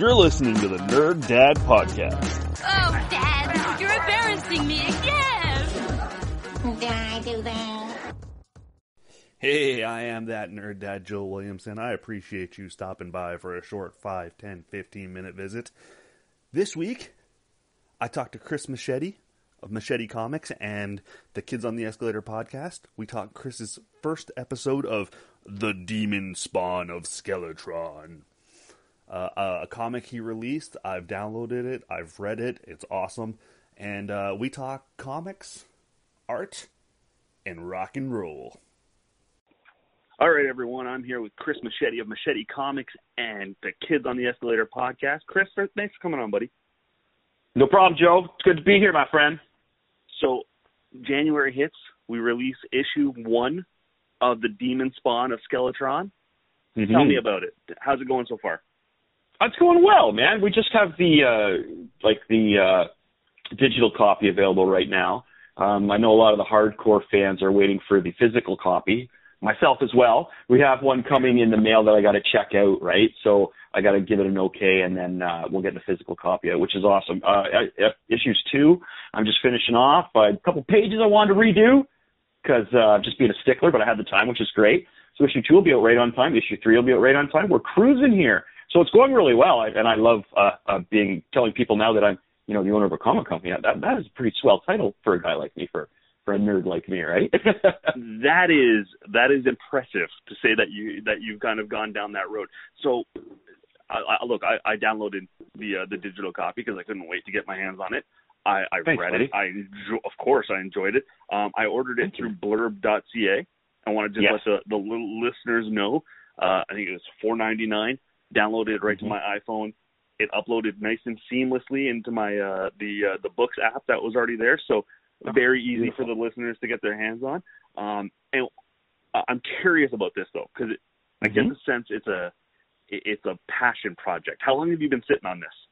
You're listening to the Nerd Dad Podcast. Oh, Dad, you're embarrassing me again. Did I do that? Hey, I am that Nerd Dad Joe Williamson. I appreciate you stopping by for a short 5, 10, 15 minute visit. This week, I talked to Chris Machete of Machete Comics and the Kids on the Escalator podcast. We talked Chris's first episode of The Demon Spawn of Skeletron. Uh, a comic he released. I've downloaded it. I've read it. It's awesome. And uh, we talk comics, art, and rock and roll. All right, everyone. I'm here with Chris Machete of Machete Comics and the Kids on the Escalator podcast. Chris, thanks for coming on, buddy. No problem, Joe. It's good to be here, my friend. So, January hits. We release issue one of the Demon Spawn of Skeletron. Mm-hmm. Tell me about it. How's it going so far? It's going well, man. We just have the uh, like the uh, digital copy available right now. Um, I know a lot of the hardcore fans are waiting for the physical copy. Myself as well. We have one coming in the mail that I got to check out, right? So I got to give it an okay, and then uh, we'll get the physical copy out, which is awesome. Uh, issues two, I'm just finishing off. a couple pages I wanted to redo because uh, just being a stickler, but I had the time, which is great. So issue two will be out right on time. Issue three will be out right on time. We're cruising here. So it's going really well, and I love uh, uh, being telling people now that I'm, you know, the owner of a comic company. That that is a pretty swell title for a guy like me, for for a nerd like me, right? that is that is impressive to say that you that you've kind of gone down that road. So, I, I, look, I, I downloaded the uh, the digital copy because I couldn't wait to get my hands on it. I, I Thanks, read buddy. it. I of course I enjoyed it. Um, I ordered it Thank through Blurb.ca. I want to just Yes. let the the little listeners know. Uh, I think it was four ninety nine. Downloaded it right Mhm. to my iPhone. It uploaded nice and seamlessly into my uh, the uh, the books app that was already there. So Oh, very easy beautiful. for the listeners to get their hands on. Um, and uh, I'm curious about this though, because I get Mhm. the sense it's a it's a passion project. How long have you been sitting on this?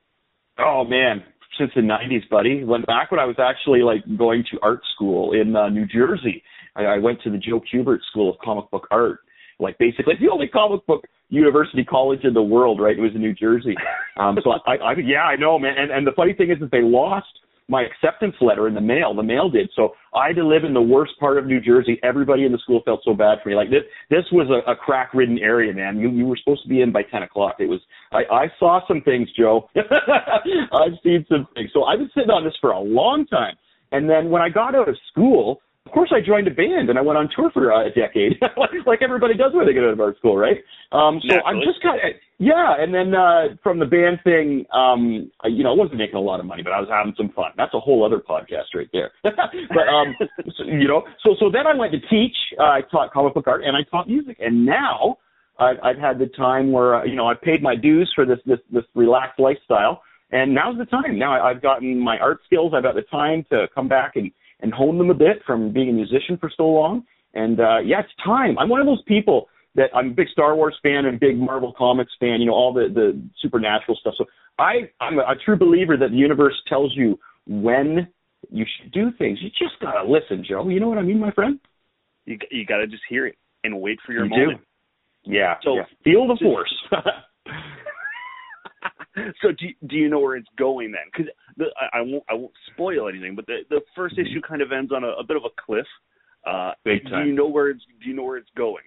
Oh man, since the '90s, buddy. When back when I was actually like going to art school in uh, New Jersey, I, I went to the Joe Kubert School of Comic Book Art. Like basically the only comic book university college in the world, right? It was in New Jersey. Um, so I, I, yeah, I know, man. And, and the funny thing is that they lost my acceptance letter in the mail. The mail did. So I had to live in the worst part of New Jersey. Everybody in the school felt so bad for me. Like this, this was a, a crack-ridden area, man. You, you were supposed to be in by 10 o'clock. It was, I, I saw some things, Joe. I've seen some things. So I've been sitting on this for a long time. And then when I got out of school, of course I joined a band and I went on tour for uh, a decade, like everybody does when they get out of art school, right? Um, so I'm just kind of, yeah. And then uh, from the band thing, um, I, you know, I wasn't making a lot of money, but I was having some fun. That's a whole other podcast right there. but um, so, you know, so so then I went to teach. Uh, I taught comic book art and I taught music, and now I've, I've had the time where uh, you know I've paid my dues for this this this relaxed lifestyle, and now's the time. Now I, I've gotten my art skills. I've got the time to come back and and hone them a bit from being a musician for so long. And uh, yeah, it's time. I'm one of those people that I'm a big Star Wars fan and a big Marvel Comics fan. You know all the the supernatural stuff. So I I'm a, a true believer that the universe tells you when you should do things. You just gotta listen, Joe. You know what I mean, my friend? You you got to just hear it and wait for your You do. moment. Yeah. So- yeah. feel the force. so do do you know where it's going then? Because I, I won't I won't spoil anything, but the the 1st Mm-hmm. issue kind of ends on a, a bit of a cliff. Uh, Big do you know where it's Do you know where it's going?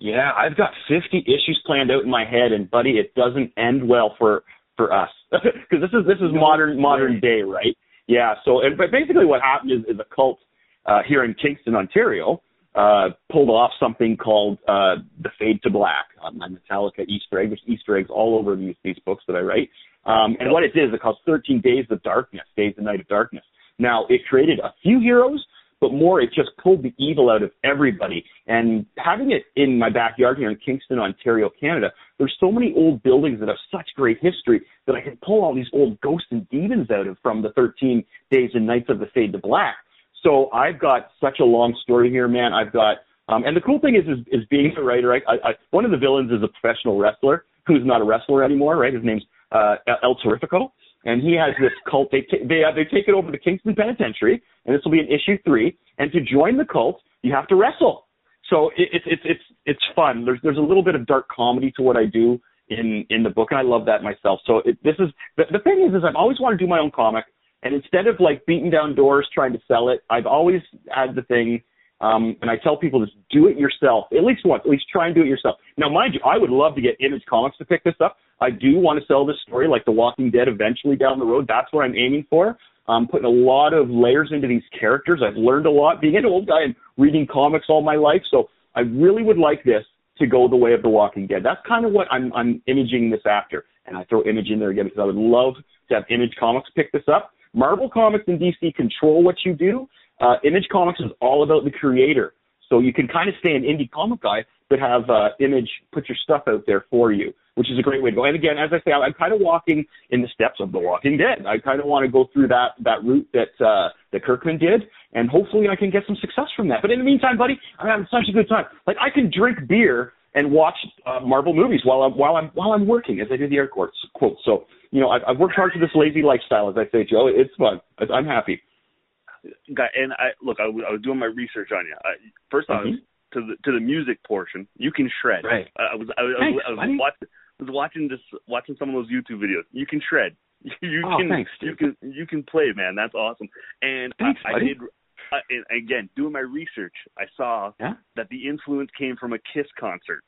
Yeah, I've got 50 issues planned out in my head, and buddy, it doesn't end well for for us because this is this is No modern modern day, right? Yeah. So, and, but basically, what happened is, is a cult uh, here in Kingston, Ontario, uh, pulled off something called uh, the Fade to Black, um, my Metallica Easter egg. There's Easter eggs all over these these books that I write. Um, and what it did is it calls 13 Days of Darkness, Days and Night of Darkness. Now, it created a few heroes, but more, it just pulled the evil out of everybody. And having it in my backyard here in Kingston, Ontario, Canada, there's so many old buildings that have such great history that I can pull all these old ghosts and demons out of from the 13 Days and Nights of the Fade to Black. So I've got such a long story here, man. I've got, um, and the cool thing is, is, is being a writer, right? I, I, one of the villains is a professional wrestler who's not a wrestler anymore, right? His name's uh, El Terrifico, and he has this cult. They ta- they uh, they take it over to Kingston Penitentiary, and this will be in issue three. And to join the cult, you have to wrestle. So it, it's it's it's it's fun. There's there's a little bit of dark comedy to what I do, in in the book, and I love that myself. So it, this is the, the thing is, is I've always wanted to do my own comic, and instead of like beating down doors trying to sell it, I've always had the thing. Um, and I tell people just do it yourself, at least once, at least try and do it yourself. Now, mind you, I would love to get Image Comics to pick this up. I do want to sell this story like The Walking Dead eventually down the road. That's what I'm aiming for. I'm putting a lot of layers into these characters. I've learned a lot being an old guy and reading comics all my life. So I really would like this to go the way of The Walking Dead. That's kind of what I'm, I'm imaging this after. And I throw Image in there again because I would love to have Image Comics pick this up. Marvel Comics and DC control what you do. Uh, Image Comics is all about the creator. So you can kind of stay an indie comic guy, but have uh, Image put your stuff out there for you, which is a great way to go. And again, as I say, I'm kind of walking in the steps of The Walking Dead. I kind of want to go through that that route that uh, that Kirkman did, and hopefully I can get some success from that. But in the meantime, buddy, I'm having such a good time. Like I can drink beer and watch uh, Marvel movies while I'm while I'm while I'm working, as I do the air quotes. Quote. So you know, I've, I've worked hard for this lazy lifestyle, as I say, Joe. It's fun. I'm happy. And I look, I was, I was doing my research on you. I, first off, mm-hmm. to the to the music portion, you can shred. Right. I was I, was, thanks, I was, I was watching was watching this watching some of those YouTube videos. You can shred. You oh, can thanks, you can you can play, man. That's awesome. And thanks, I, I did. And again, doing my research, I saw yeah? that the influence came from a Kiss concert.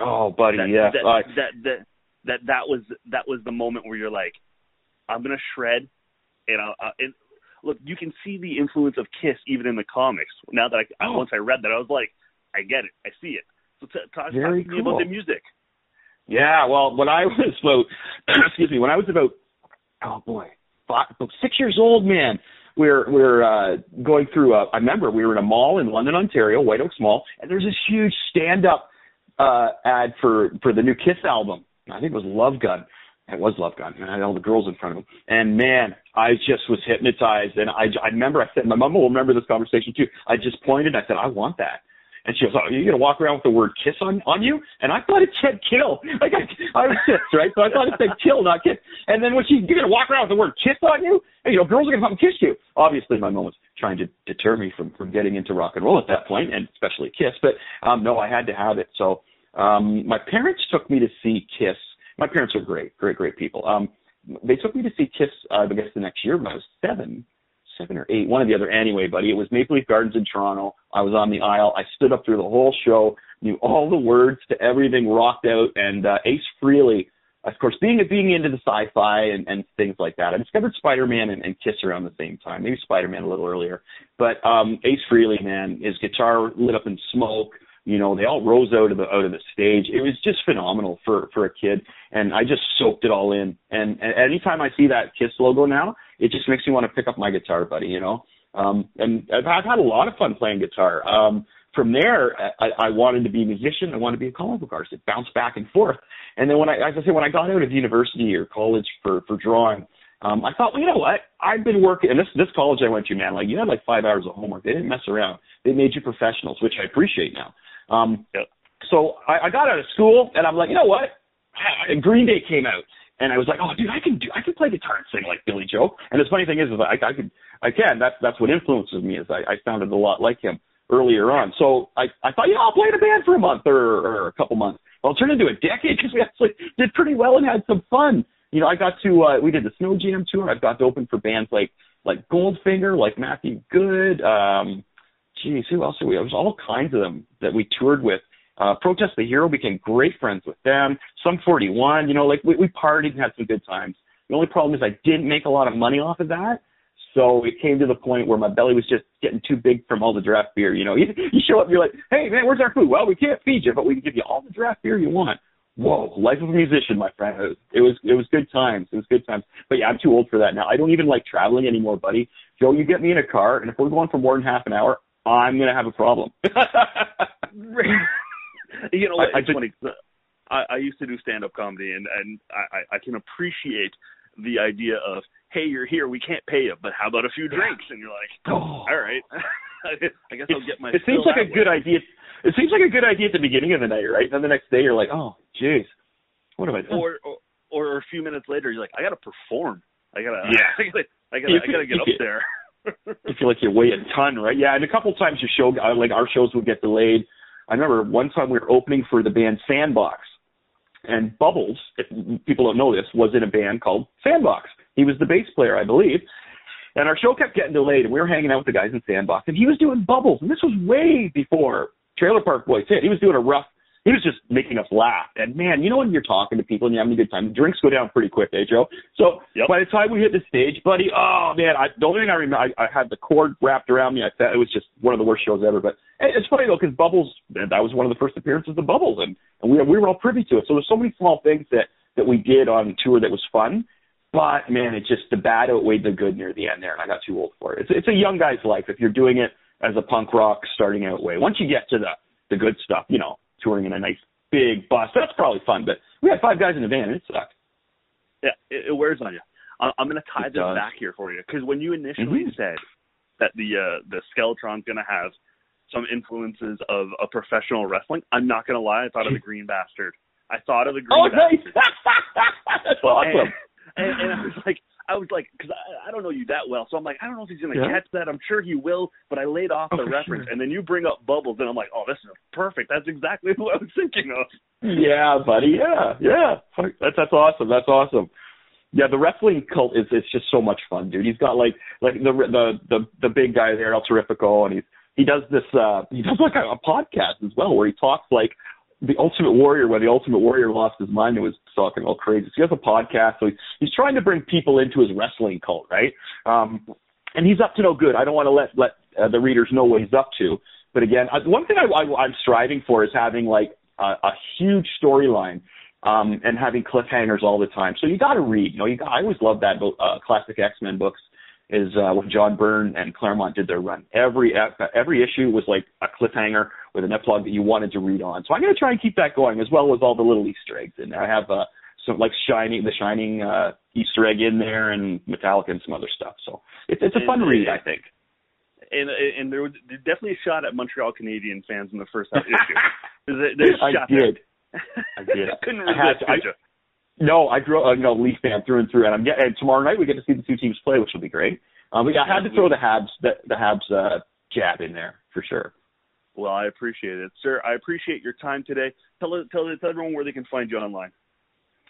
Oh, buddy, that, yeah. That, uh, that that that that was that was the moment where you're like, I'm gonna shred, and I, uh, and look, you can see the influence of Kiss even in the comics. Now that I oh. once I read that, I was like, I get it, I see it. So t- t- talk Very to cool. me about the music. Yeah, well, when I was about, excuse me, when I was about, oh boy, five, about six years old, man, we're we're uh, going through. A, I remember we were in a mall in London, Ontario, White Oaks Mall, and there's this huge stand-up uh, ad for for the new Kiss album. I think it was Love Gun. It was Love Gun, and I had all the girls in front of him. And man, I just was hypnotized. And I, I remember I said, my mom will remember this conversation too. I just pointed. I said, I want that. And she goes, "Oh, you're gonna walk around with the word kiss on on you?" And I thought it said kill. Like I, I was six, right? So I thought it said kill, not kiss. And then when she, you're gonna walk around with the word kiss on you, and you know, girls are gonna come kiss you. Obviously, my mom was trying to deter me from from getting into rock and roll at that point, and especially Kiss. But um, no, I had to have it. So um, my parents took me to see Kiss. My parents are great, great, great people. Um, they took me to see Kiss. Uh, I guess the next year when I was seven seven or eight, one or the other. Anyway, buddy, it was Maple Leaf Gardens in Toronto. I was on the aisle. I stood up through the whole show, knew all the words to everything, rocked out, and uh, Ace Frehley, of course, being being into the sci-fi and, and things like that. I discovered Spider-Man and, and Kiss around the same time. Maybe Spider-Man a little earlier, but um, Ace Frehley, man, his guitar lit up in smoke. You know, they all rose out of the out of the stage. It was just phenomenal for for a kid, and I just soaked it all in. And, and anytime I see that Kiss logo now, it just makes me want to pick up my guitar, buddy. You know, um, and I've, I've had a lot of fun playing guitar. Um, from there, I, I wanted to be a musician. I wanted to be a comic book artist. It bounced back and forth. And then when I, as I say, when I got out of university or college for for drawing, um, I thought, well, you know what? I've been working, and this this college I went to, man, like you had like five hours of homework. They didn't mess around. They made you professionals, which I appreciate now. Um, so I, I got out of school, and I'm like, you know what? And Green Day came out, and I was like, oh, dude, I can do, I can play guitar and sing like Billie Joe. And the funny thing is, is I, I could, I can. That's that's what influences me. Is I, I sounded a lot like him earlier on. So I, I thought, know, I'll play in a band for a month or, or a couple months. Well, it turned into a decade because we actually did pretty well and had some fun. You know, I got to, uh, we did the Snow Jam tour. I've got to open for bands like, like Goldfinger, like Matthew Good. Um, geez, who else are we? There was all kinds of them that we toured with. Uh, Protest the Hero became great friends with them. Sum 41, you know, like we, we partied and had some good times. The only problem is I didn't make a lot of money off of that. So it came to the point where my belly was just getting too big from all the draft beer. You know, you, you show up, you're like, hey man, where's our food? Well, we can't feed you, but we can give you all the draft beer you want. Whoa, life of a musician, my friend. It was, it was it was good times. It was good times. But yeah, I'm too old for that now. I don't even like traveling anymore, buddy. Joe, you get me in a car, and if we're going for more than half an hour, I'm gonna have a problem. you know, I- I it's just- funny. I, I used to do stand-up comedy, and and I, I- I can appreciate the idea of, hey, you're here, we can't pay you, but how about a few drinks? And you're like, Oh. all right, I guess I'll get my. it seems like a that good idea. It seems like a good idea at the beginning of the night, right? Then the next day you're like, oh, jeez, what have I done? Or, or or a few minutes later, you're like, I got to perform. I gotta. Yeah. I gotta. I gotta, I gotta get up there. you feel like you weigh a ton, right? Yeah, and a couple times your show, uh, like our shows would get delayed. I remember one time we were opening for the band Sandbox. and Bubbles, if people don't know this, was in a band called Sandbox. He was the bass player, I believe. And our show kept getting delayed, and we were hanging out with the guys in Sandbox, and he was doing Bubbles, and this was way before Trailer Park Boys hit. He was doing a rough he was just making us laugh. And man, you know when you're talking to people and you're having a good time, drinks go down pretty quick, eh, Joe? So yep. by the time we hit the stage, buddy, oh man, I, the only thing I remember, I, I had the cord wrapped around me. I thought it was just one of the worst shows ever. But it's funny though, because Bubbles, that was one of the first appearances of Bubbles, and, and we we were all privy to it. So there's so many small things that that we did on tour that was fun. But man, it just the bad outweighed the good near the end there, and I got too old for it. It's it's a young guy's life if you're doing it as a punk rock starting out way. Once you get to the the good stuff, you know, touring in a nice big bus. That's probably fun, but we had five guys in the van and it sucked. Yeah, it, it wears on you. I'm going to tie it this does. back here for you because when you initially mm-hmm. said that the uh, the Skeletron's going to have some influences of a professional wrestling, I'm not going to lie. I thought of the Green Bastard. I thought of the Green oh, Bastard. Nice. That's awesome. And, and, and I was like, I was like, because I, I don't know you that well, so I'm like, I don't know if he's gonna yeah. catch that. I'm sure he will, but I laid off oh, the reference, sure. and then you bring up Bubbles, and I'm like, oh, this is perfect. That's exactly what I was thinking of. Yeah, buddy. Yeah, yeah. That's that's awesome. That's awesome. Yeah, the wrestling cult is it's just so much fun, dude. He's got like like the the the the big guy there, El Terrifico, and he's he does this uh he does like a, a podcast as well where he talks like the Ultimate Warrior, when the Ultimate Warrior lost his mind and was talking all crazy. So he has a podcast, so he's, he's trying to bring people into his wrestling cult, right? Um, and he's up to no good. I don't want to let let uh, the readers know what he's up to. But again, I, one thing I, I, I'm striving for is having like a, a huge storyline um, and having cliffhangers all the time. So you got to read. You know, you got, I always loved that uh, classic X Men books. Is uh, when John Byrne and Claremont did their run. Every every issue was like a cliffhanger with an epilogue that you wanted to read on. So I'm going to try and keep that going as well as all the little Easter eggs in there. I have uh, some like Shining, the Shining uh, Easter egg in there, and Metallica and some other stuff. So it's it's a fun and, read, I think. And and there was definitely a shot at Montreal Canadian fans in the first issue. There's, there's I did. I did. couldn't I had to, I? No, I grew up, uh, you know, Leaf fan through and through, and I'm getting and tomorrow night we get to see the two teams play, which will be great. Um, but yeah, I had to throw the Habs the, the Habs uh, jab in there for sure. Well, I appreciate it, sir. I appreciate your time today. Tell tell, tell everyone where they can find you online.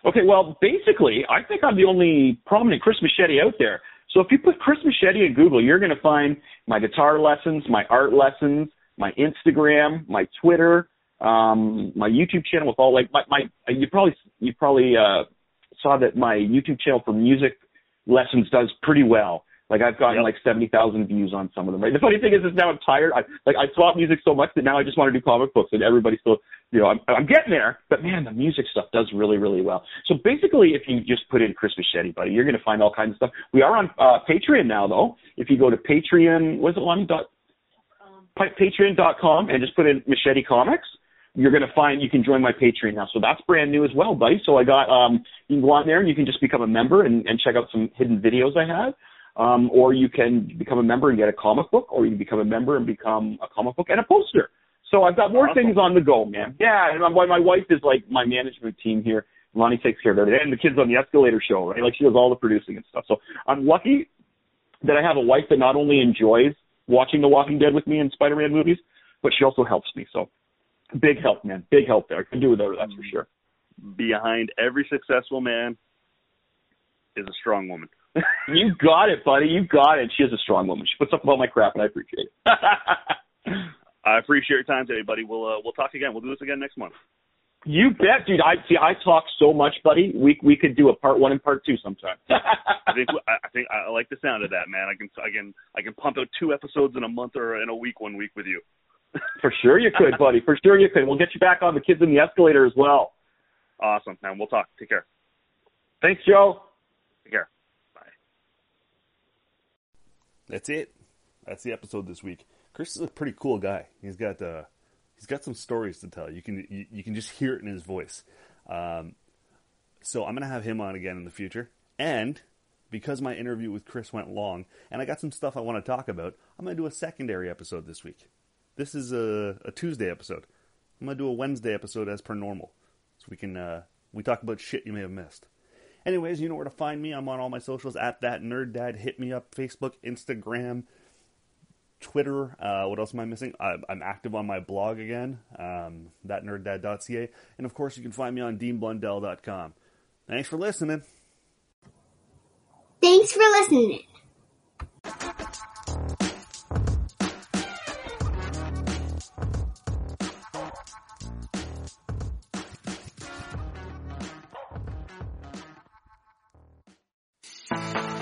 Okay, well, basically, I think I'm the only prominent Chris Machete out there. So if you put Chris Machete in Google, you're going to find my guitar lessons, my art lessons, my Instagram, my Twitter, um, my YouTube channel with all like my, my you probably you probably uh, saw that my YouTube channel for music lessons does pretty well. Like I've gotten Yep. like seventy thousand views on some of them. Right. The funny thing is, is now I'm tired. I like I swap music so much that now I just want to do comic books, and everybody's still, you know, I'm I'm getting there. But man, the music stuff does really really well. So basically, if you just put in Chris Machete, buddy, you're gonna find all kinds of stuff. We are on uh, Patreon now, though. If you go to Patreon, was it one dot pa- Patreon.com and just put in Machete Comics, you're gonna find you can join my Patreon now. So that's brand new as well, buddy. So I got um you can go on there and you can just become a member and, and check out some hidden videos I have. Um, or you can become a member and get a comic book, or you can become a member and become a comic book and a poster. So I've got more Awesome. things on the go, man. Yeah, and my, my wife is like my management team here. Lonnie takes care of everything, and the kids on the Escalator show, right? Like she does all the producing and stuff. So I'm lucky that I have a wife that not only enjoys watching The Walking Dead with me and Spider-Man movies, but she also helps me. So big help, man. Big help there. I can do without her, that's for sure. Behind every successful man is a strong woman. You got it, buddy. You got it. She is a strong woman. She puts up with all my crap, and I appreciate it. I appreciate your time today, buddy. We'll uh, we'll talk again. We'll do this again next month. you bet, dude. I see. I talk so much, buddy. We we could do a part one and part two sometime. I think I I think I like the sound of that, man. I can I can I can pump out two episodes in a month or in a week one week with you. For sure you could, buddy. For sure you could. We'll get you back on the kids in the escalator as well. Awesome, man. We'll talk. Take care. Thanks, Joe. Take care. Bye. That's it. That's the episode this week. Chris is a pretty cool guy. He's got uh, he's got some stories to tell. You can you, you can just hear it in his voice. Um, so I'm gonna have him on again in the future. And because my interview with Chris went long, and I got some stuff I want to talk about, I'm gonna do a secondary episode this week. This is a, a Tuesday episode. I'm gonna do a Wednesday episode as per normal, so we can uh, we talk about shit you may have missed. Anyways, you know where to find me. I'm on all my socials at that nerd dad. Hit me up Facebook, Instagram, Twitter. Uh, what else am I missing? I, I'm active on my blog again, um, thatnerddad.ca. And of course, you can find me on deanblundell.com. Thanks for listening. Thanks for listening.